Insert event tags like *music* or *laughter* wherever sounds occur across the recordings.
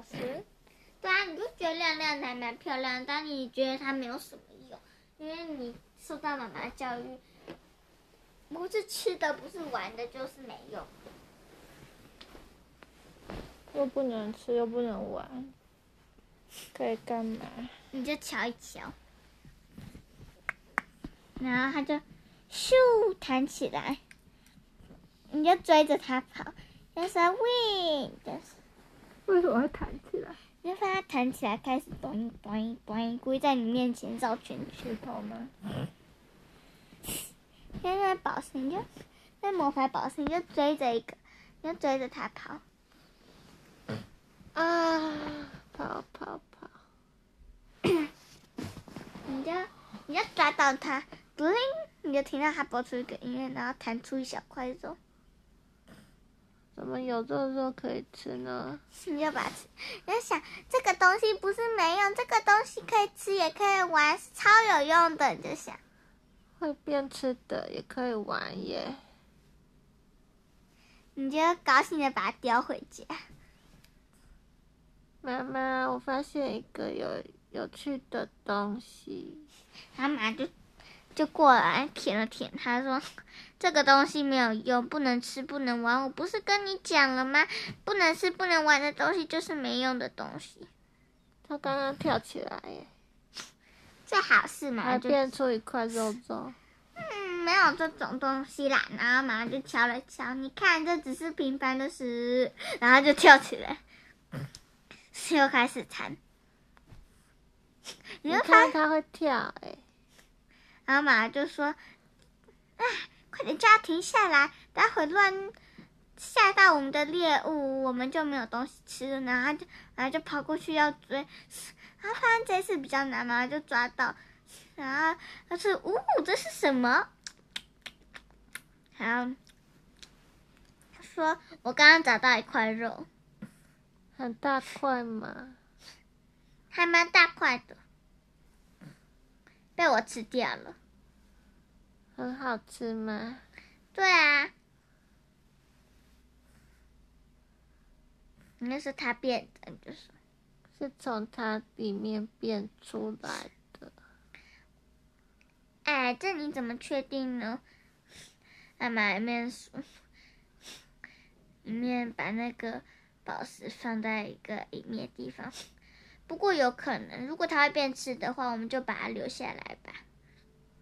宝石。对啊，你就觉得亮亮的还蛮漂亮，但你觉得它没有什么用，因为你受到妈妈教育，不是吃的，不是玩的，就是没用。又不能吃，又不能玩，可以干嘛？你就瞧一瞧，然后它就咻弹起来，你就追着它跑，就说喂，就是为什么会弹起来？你就发现它弹起来，开始咚咚咚，故意在你面前绕圈圈，跑吗？现在宝石，你就那魔法宝石，你就追着一个，你就追着它跑。啊，跑跑跑！*coughs* 你就你就抓到它，叮，你就听到它播出一个音乐，然后弹出一小块肉。怎么有这个肉可以吃呢？你要把它吃。你就想这个东西不是没用，这个东西可以吃也可以玩，是超有用的。你就想会变吃的也可以玩耶。你就高兴的把它叼回家。妈妈，我发现一个有有趣的东西。妈妈就就过来舔了舔，她说：“这个东西没有用，不能吃，不能玩。我不是跟你讲了吗？不能吃，不能玩的东西就是没用的东西。”他刚刚跳起来耶，这好事嘛，还变出一块肉肉。嗯，没有这种东西啦。然后马上就敲了敲，你看，这只是平凡的事，然后就跳起来。又开始弹，你看他会跳哎，然后妈妈就说：“哎，快点叫他停下来，待会乱吓到我们的猎物，我们就没有东西吃了。”然后就，然后就跑过去要追，然后发现这次比较难嘛，就抓到，然后他说：“呜，这是什么？”然后他说：“我刚刚找到一块肉。”很大块吗？还蛮大块的，被我吃掉了。很好吃吗？对啊，那是它变的，就是是从它里面变出来的。哎，这你怎么确定呢？妈妈里面说，里面把那个。宝石放在一个隐秘的地方，不过有可能，如果它会变吃的话，我们就把它留下来吧。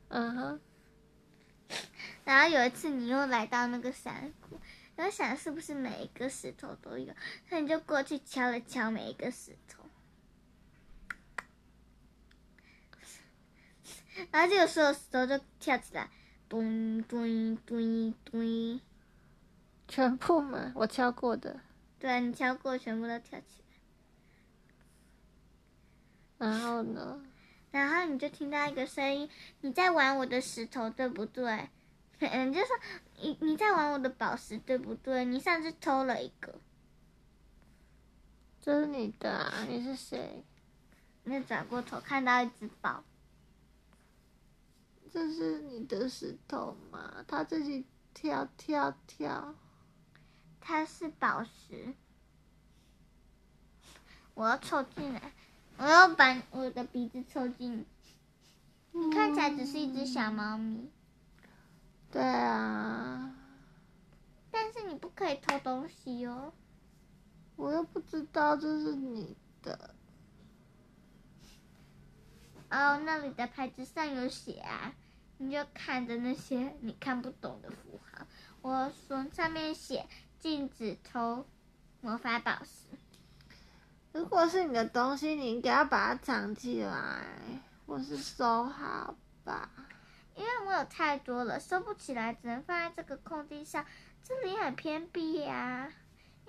嗯哼。*laughs* 然后有一次你又来到那个山谷，然后想是不是每一个石头都有，那你就过去敲了敲每一个石头，然后这个时候石头就跳起来，咚咚咚咚，全部嘛，我敲过的。对啊，你敲过，全部都跳起来。然后呢？然后你就听到一个声音：“你在玩我的石头，对不对？” *laughs* 嗯，就说你你在玩我的宝石，对不对？你上次偷了一个。这是你的啊？你是谁？你转过头看到一只宝。这是你的石头吗？它自己跳跳跳。它是宝石，我要凑进来，我要把我的鼻子凑近。你看起来只是一只小猫咪。对啊，但是你不可以偷东西哦。我又不知道这是你的。哦，那里的牌子上有写啊，你就看着那些 *laughs* 你看不懂的符号。我说上面写。禁止偷魔法宝石。如果是你的东西，你应该要把它藏起来，或是收好吧。因为我有太多了，收不起来，只能放在这个空地上。这里很偏僻呀，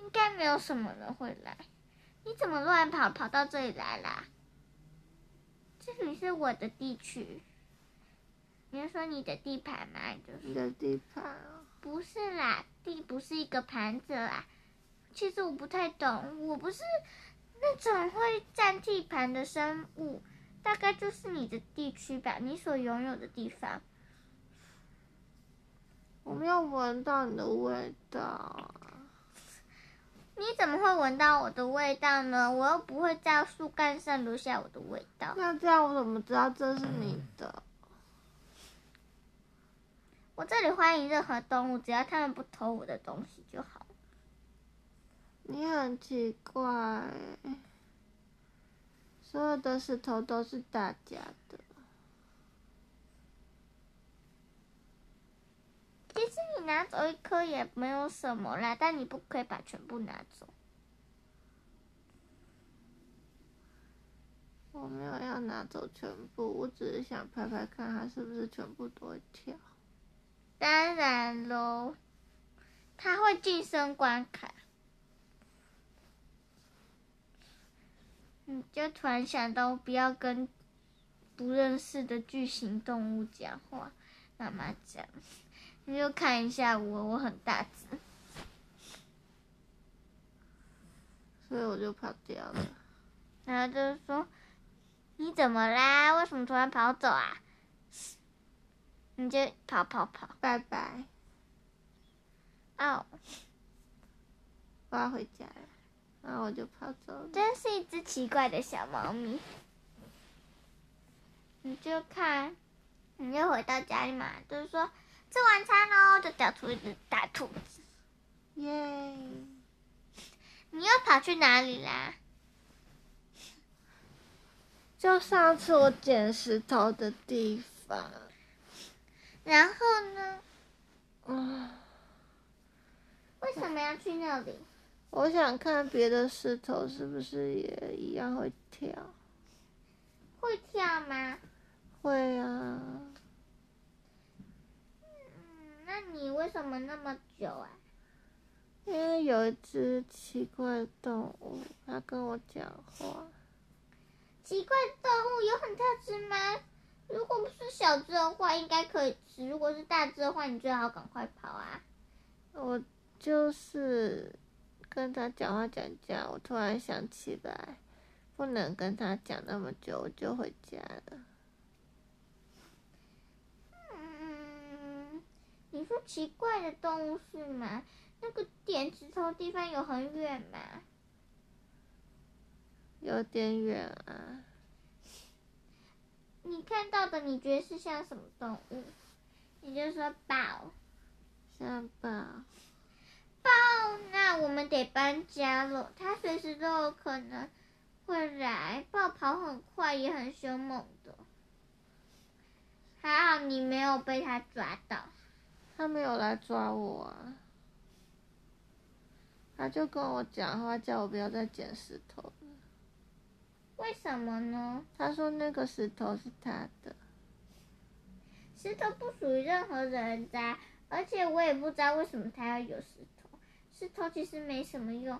应该没有什么人会来。你怎么乱跑，跑到这里来啦？这里是我的地区。你是说你的地盘吗？就是你的地盘哦。不是啦，地不是一个盘子啦。其实我不太懂，我不是那种会占地盘的生物，大概就是你的地区吧，你所拥有的地方。我没有闻到你的味道。你怎么会闻到我的味道呢？我又不会在树干上留下我的味道。那这样我怎么知道这是你的？我这里欢迎任何动物，只要它们不偷我的东西就好。你很奇怪，所有的石头都是大家的。其实你拿走一颗也没有什么啦，但你不可以把全部拿走。我没有要拿走全部，我只是想拍拍看它是不是全部都会跳。当然喽，它会晋升关卡。你就突然想到，不要跟不认识的巨型动物讲话。妈妈讲，你就看一下我，我很大只，*laughs* 所以我就跑掉了。然后就是说，你怎么啦？为什么突然跑走啊？你就跑跑跑，拜拜。哦，我要回家了。然后我就跑走了。真是一只奇怪的小猫咪。你就看，你就回到家里嘛，就是说吃晚餐喽，就掉出一只大兔子。耶！你又跑去哪里啦？就上次我捡石头的地方。然后呢？啊。为什么要去那里？我想看别的石头是不是也一样会跳？会跳吗？会啊。嗯，那你为什么那么久啊？因为有一只奇怪的动物，它跟我讲话。奇怪的动物有很大只吗？如果不是小只的话，应该可以吃；如果是大只的话，你最好赶快跑啊！我就是。跟他讲话讲讲，我突然想起来，不能跟他讲那么久，我就回家了。嗯，你说奇怪的动物是吗？那个点石头地方有很远吗？有点远啊。*laughs* 你看到的，你觉得是像什么动物？你就说宝。像豹。豹，那我们得搬家了。他随时都有可能会来。豹跑很快，也很凶猛的。还好你没有被他抓到。他没有来抓我啊。他就跟我讲话，叫我不要再捡石头了。为什么呢？他说那个石头是他的。石头不属于任何人家，而且我也不知道为什么他要有石头。石头其实没什么用，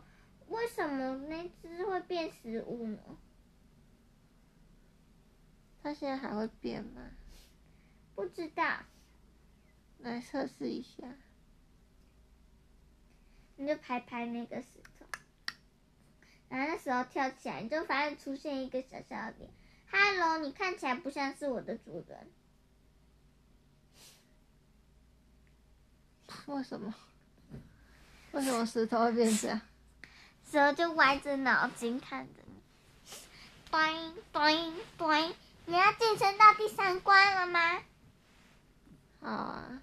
为什么那只会变食物呢？它现在还会变吗？不知道。来测试一下。你就拍拍那个石头，然后那时候跳起来，你就发现出现一个小小的脸。Hello，你看起来不像是我的主人。为什么？为什么石头会变这样？石头就歪着脑筋看着你。咚咚咚！你要晋升到第三关了吗？好啊。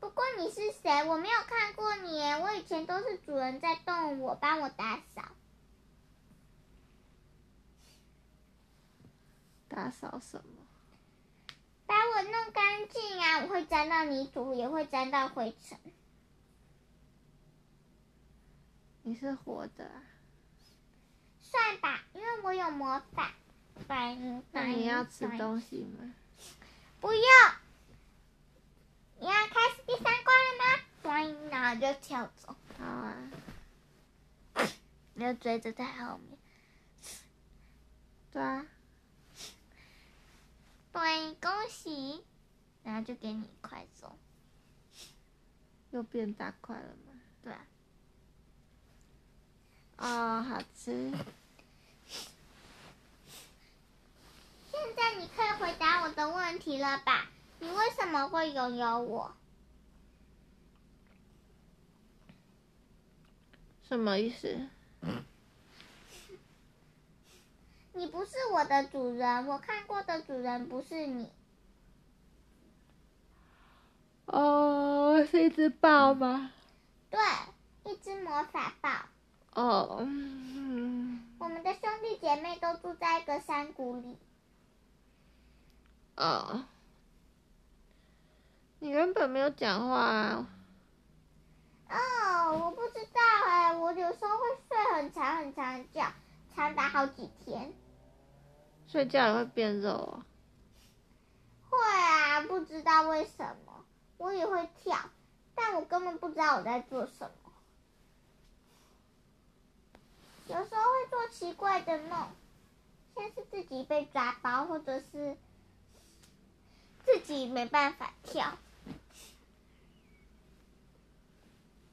不过你是谁？我没有看过你。我以前都是主人在动我，帮我打扫。打扫什么？弄干净啊！我会沾到泥土，也会沾到灰尘。你是活的啊？算吧，因为我有魔法。那你要吃东西吗？不要。你要开始第三关了吗？然后就跳走。好啊。你要追着在后面。对啊。对，恭喜，然后就给你一块走。又变大块了吗？对啊。哦，好吃。现在你可以回答我的问题了吧？你为什么会拥有我？什么意思？*laughs* 你不是我的主人，我看过的主人不是你。哦，是一只豹吗？对，一只魔法豹。哦，嗯。我们的兄弟姐妹都住在一个山谷里。哦。你原本没有讲话啊。哦，我不知道哎，我有时候会睡很长很长的觉，长达好几天。睡觉也会变肉啊？会啊，不知道为什么，我也会跳，但我根本不知道我在做什么。有时候会做奇怪的梦，像是自己被抓包，或者是自己没办法跳。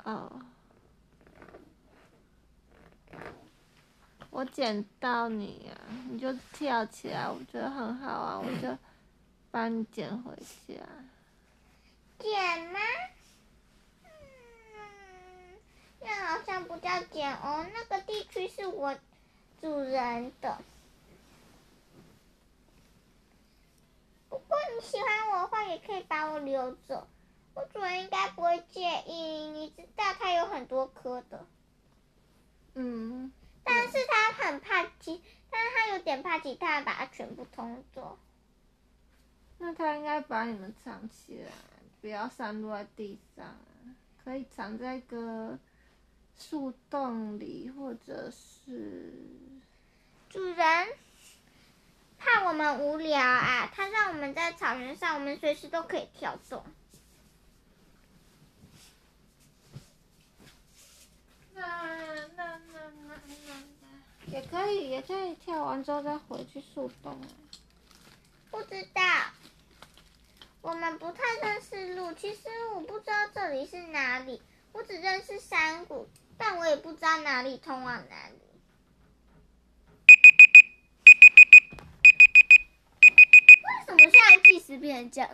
哦。我捡到你呀、啊，你就跳起来，我觉得很好啊，我就把你捡回去啊。捡吗？嗯，那好像不叫捡哦，那个地区是我主人的。不过你喜欢我的话，也可以把我留着，我主人应该不会介意。你知道它有很多颗的。嗯。但是他很怕其，但是他有点怕其他人把它全部偷走。那他应该把你们藏起来，不要散落在地上，可以藏在一个树洞里，或者是主人怕我们无聊啊，他让我们在草原上，我们随时都可以跳动。可以，也可以跳完之后再回去树洞。不知道，我们不太认识路。其实我不知道这里是哪里，我只认识山谷，但我也不知道哪里通往哪里。为什么现在计时变成这样？